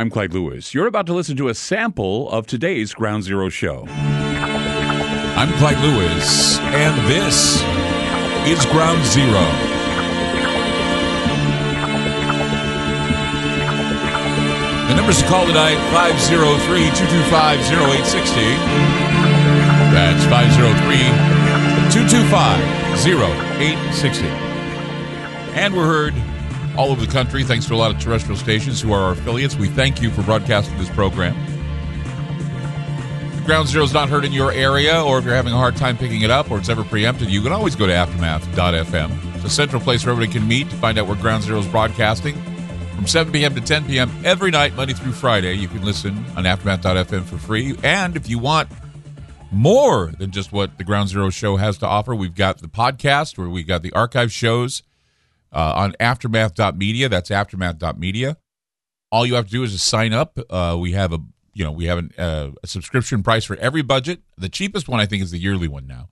I'm Clyde Lewis. You're about to listen to a sample of today's Ground Zero show. I'm Clyde Lewis, and this is Ground Zero. The numbers to call tonight 503 225 0860. That's 503 225 0860. And we're heard all over the country thanks to a lot of terrestrial stations who are our affiliates. We thank you for broadcasting this program. If Ground Zero is not heard in your area, or if you're having a hard time picking it up, or it's ever preempted, you can always go to aftermath.fm. It's a central place where everybody can meet to find out where Ground Zero is broadcasting. From 7 p.m. to 10 p.m. every night, Monday through Friday, you can listen on aftermath.fm for free. And if you want more than just what the Ground Zero show has to offer, we've got the podcast where we've got the archive shows uh, on aftermath.media. That's aftermath.media. All you have to do is just sign up. Uh, we have a you know we have an, uh, a subscription price for every budget. The cheapest one I think is the yearly one now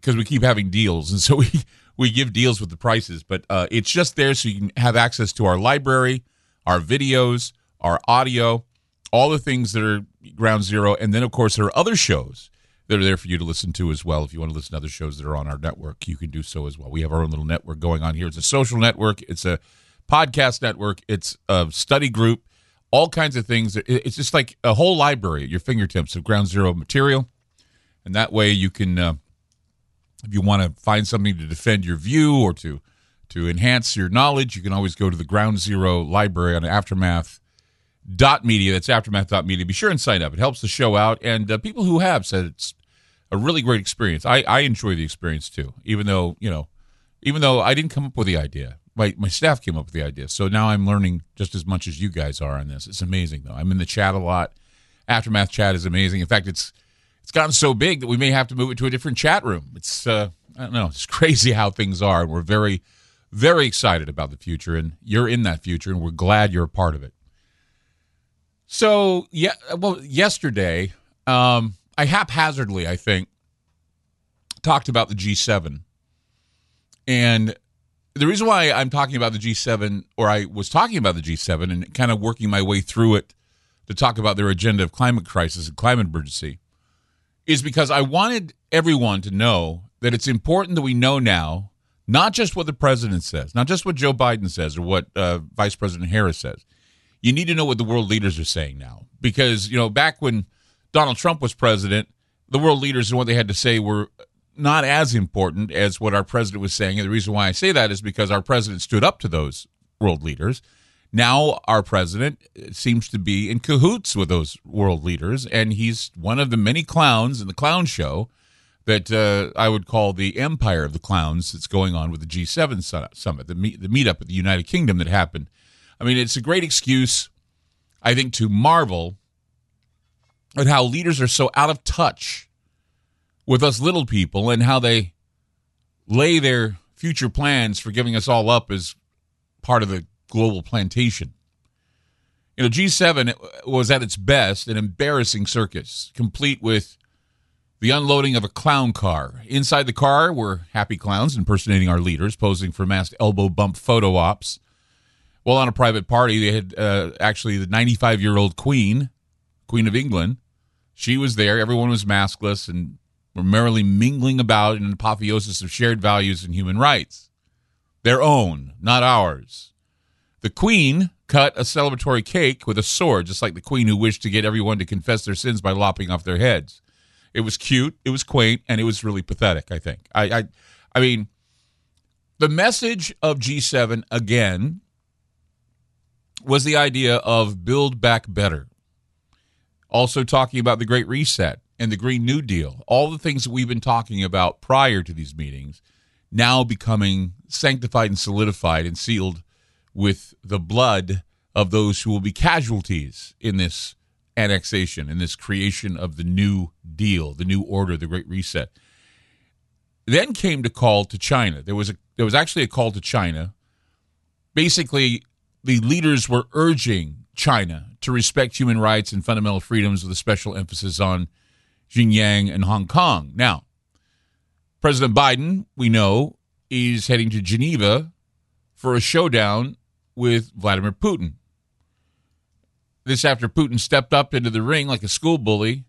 because we keep having deals, and so we we give deals with the prices. But uh, it's just there so you can have access to our library, our videos, our audio, all the things that are Ground Zero, and then of course there are other shows that are there for you to listen to as well. If you want to listen to other shows that are on our network, you can do so as well. We have our own little network going on here. It's a social network. It's a podcast network. It's a study group. All kinds of things. It's just like a whole library at your fingertips of Ground Zero material, and that way you can, uh, if you want to find something to defend your view or to to enhance your knowledge, you can always go to the Ground Zero library on Aftermath dot media that's aftermath dot media. Be sure and sign up. It helps the show out. And uh, people who have said it's a really great experience. I i enjoy the experience too even though you know even though i didn't come up with the idea. My my staff came up with the idea. So now i'm learning just as much as you guys are on this. It's amazing though. I'm in the chat a lot. Aftermath chat is amazing. In fact it's it's gotten so big that we may have to move it to a different chat room. It's uh i don't know. It's crazy how things are and we're very very excited about the future and you're in that future and we're glad you're a part of it so yeah, well, yesterday, um, I haphazardly, I think, talked about the G7, and the reason why I'm talking about the G7, or I was talking about the G7, and kind of working my way through it to talk about their agenda of climate crisis and climate emergency, is because I wanted everyone to know that it's important that we know now not just what the president says, not just what Joe Biden says or what uh, Vice President Harris says you need to know what the world leaders are saying now. Because, you know, back when Donald Trump was president, the world leaders and what they had to say were not as important as what our president was saying. And the reason why I say that is because our president stood up to those world leaders. Now, our president seems to be in cahoots with those world leaders, and he's one of the many clowns in the clown show that uh, I would call the empire of the clowns that's going on with the G7 summit, the, meet, the meetup at the United Kingdom that happened I mean, it's a great excuse, I think, to marvel at how leaders are so out of touch with us little people and how they lay their future plans for giving us all up as part of the global plantation. You know, G7 was at its best an embarrassing circus, complete with the unloading of a clown car. Inside the car were happy clowns impersonating our leaders, posing for masked elbow bump photo ops. Well, on a private party, they had uh, actually the 95 year old Queen, Queen of England. She was there. Everyone was maskless and were merrily mingling about in an apotheosis of shared values and human rights. Their own, not ours. The Queen cut a celebratory cake with a sword, just like the Queen who wished to get everyone to confess their sins by lopping off their heads. It was cute, it was quaint, and it was really pathetic, I think. I, I, I mean, the message of G7 again was the idea of build back better. Also, talking about the Great Reset and the Green New Deal, all the things that we've been talking about prior to these meetings, now becoming sanctified and solidified and sealed with the blood of those who will be casualties in this annexation, in this creation of the new deal, the new order, the Great Reset. Then came the call to China. There was a there was actually a call to China, basically the leaders were urging China to respect human rights and fundamental freedoms with a special emphasis on Xinjiang and Hong Kong. Now, President Biden, we know, is heading to Geneva for a showdown with Vladimir Putin. this after Putin stepped up into the ring like a school bully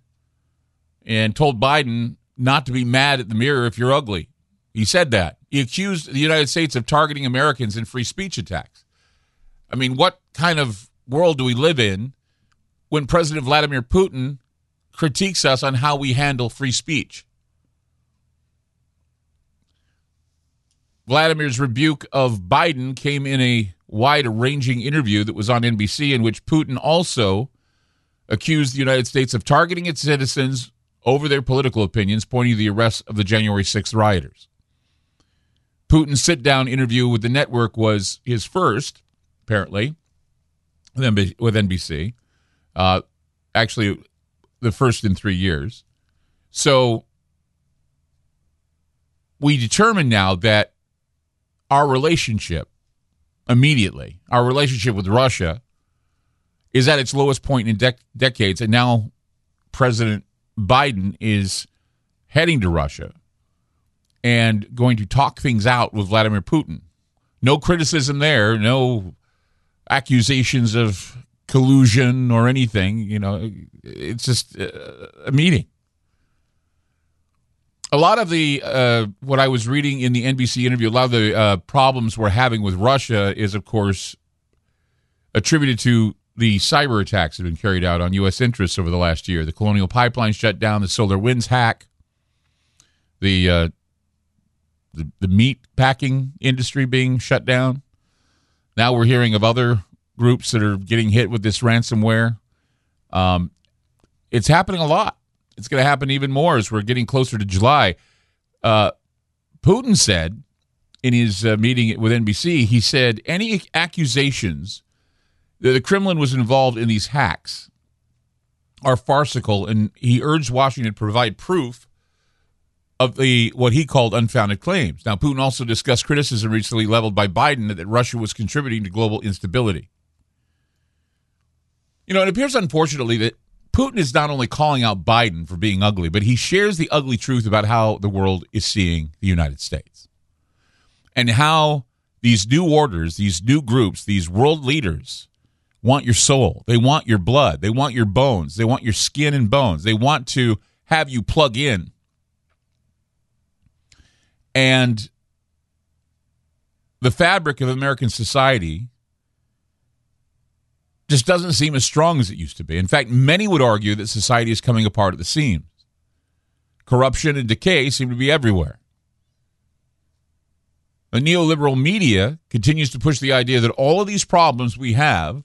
and told Biden not to be mad at the mirror if you're ugly. He said that. He accused the United States of targeting Americans in free speech attacks. I mean, what kind of world do we live in when President Vladimir Putin critiques us on how we handle free speech? Vladimir's rebuke of Biden came in a wide ranging interview that was on NBC, in which Putin also accused the United States of targeting its citizens over their political opinions, pointing to the arrest of the January 6th rioters. Putin's sit down interview with the network was his first, apparently, with NBC. Uh, actually, the first in three years. So we determine now that our relationship immediately, our relationship with Russia, is at its lowest point in dec- decades. And now President Biden is heading to Russia and going to talk things out with Vladimir Putin. No criticism there, no accusations of collusion or anything. You know, it's just a meeting. A lot of the uh, what I was reading in the NBC interview, a lot of the uh, problems we're having with Russia is, of course, attributed to the cyber attacks that have been carried out on U.S. interests over the last year. The Colonial Pipeline shut down, the SolarWinds hack, the uh, the, the meat packing industry being shut down. Now we're hearing of other groups that are getting hit with this ransomware. Um, it's happening a lot. It's going to happen even more as we're getting closer to July. Uh, Putin said in his uh, meeting with NBC, he said any accusations that the Kremlin was involved in these hacks are farcical, and he urged Washington to provide proof of the what he called unfounded claims. Now, Putin also discussed criticism recently leveled by Biden that Russia was contributing to global instability. You know, it appears unfortunately that Putin is not only calling out Biden for being ugly, but he shares the ugly truth about how the world is seeing the United States and how these new orders, these new groups, these world leaders want your soul. They want your blood. They want your bones. They want your skin and bones. They want to have you plug in and the fabric of American society just doesn't seem as strong as it used to be. In fact, many would argue that society is coming apart at the seams. Corruption and decay seem to be everywhere. The neoliberal media continues to push the idea that all of these problems we have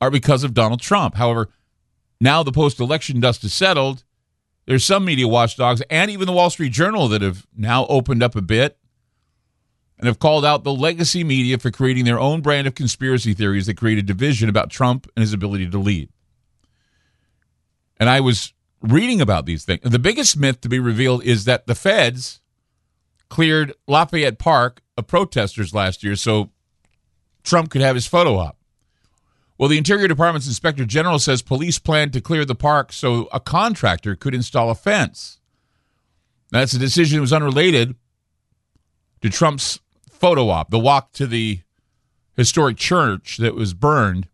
are because of Donald Trump. However, now the post election dust is settled, there's some media watchdogs and even the Wall Street Journal that have now opened up a bit and have called out the legacy media for creating their own brand of conspiracy theories that create a division about Trump and his ability to lead. And I was reading about these things. The biggest myth to be revealed is that the feds cleared Lafayette Park of protesters last year so Trump could have his photo op. Well, the Interior Department's Inspector General says police plan to clear the park so a contractor could install a fence. That's a decision that was unrelated to Trump's photo op, the walk to the historic church that was burned.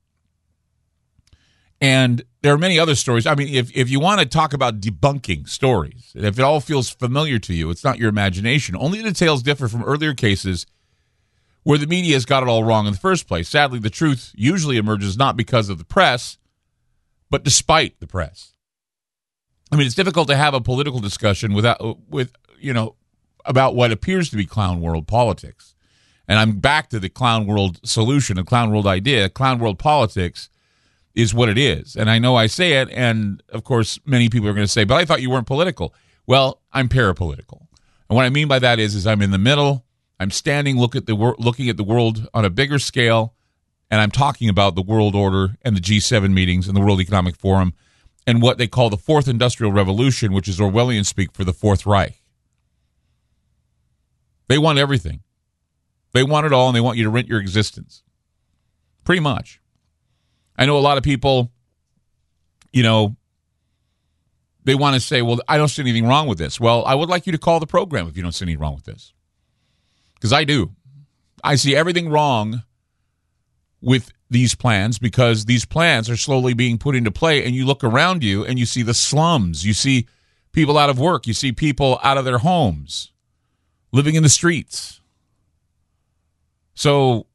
And there are many other stories. I mean, if, if you want to talk about debunking stories, if it all feels familiar to you, it's not your imagination. Only the details differ from earlier cases where the media has got it all wrong in the first place. Sadly, the truth usually emerges not because of the press, but despite the press. I mean, it's difficult to have a political discussion without with you know about what appears to be clown world politics. And I'm back to the clown world solution, the clown world idea. Clown world politics is what it is. And I know I say it, and of course, many people are going to say, "But I thought you weren't political." Well, I'm parapolitical, and what I mean by that is, is I'm in the middle. I'm standing look at the wor- looking at the world on a bigger scale, and I'm talking about the world order and the G7 meetings and the World Economic Forum and what they call the Fourth Industrial Revolution, which is Orwellian speak for the Fourth Reich. They want everything. They want it all, and they want you to rent your existence. Pretty much. I know a lot of people, you know, they want to say, well, I don't see anything wrong with this. Well, I would like you to call the program if you don't see anything wrong with this because I do. I see everything wrong with these plans because these plans are slowly being put into play. And you look around you and you see the slums, you see people out of work, you see people out of their homes, living in the streets. So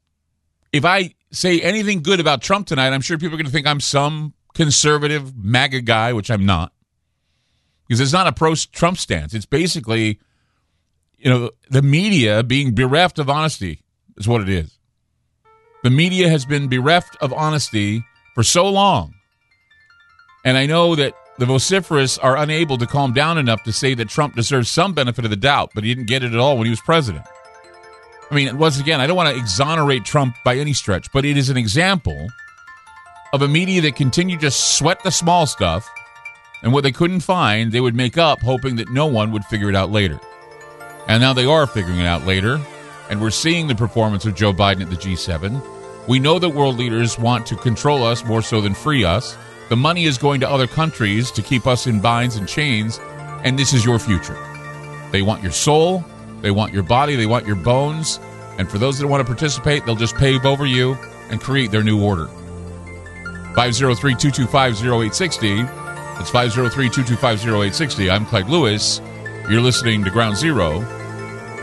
if I say anything good about Trump tonight, I'm sure people are going to think I'm some conservative MAGA guy, which I'm not. Because it's not a pro Trump stance. It's basically, you know, the media being bereft of honesty is what it is. The media has been bereft of honesty for so long. And I know that the vociferous are unable to calm down enough to say that Trump deserves some benefit of the doubt, but he didn't get it at all when he was president. I mean, once again, I don't want to exonerate Trump by any stretch, but it is an example of a media that continued to sweat the small stuff, and what they couldn't find, they would make up, hoping that no one would figure it out later. And now they are figuring it out later, and we're seeing the performance of Joe Biden at the G7. We know that world leaders want to control us more so than free us. The money is going to other countries to keep us in binds and chains, and this is your future. They want your soul, they want your body, they want your bones, and for those that want to participate, they'll just pave over you and create their new order. 503 225 0860. It's 503 225 0860. I'm Clyde Lewis. You're listening to Ground Zero,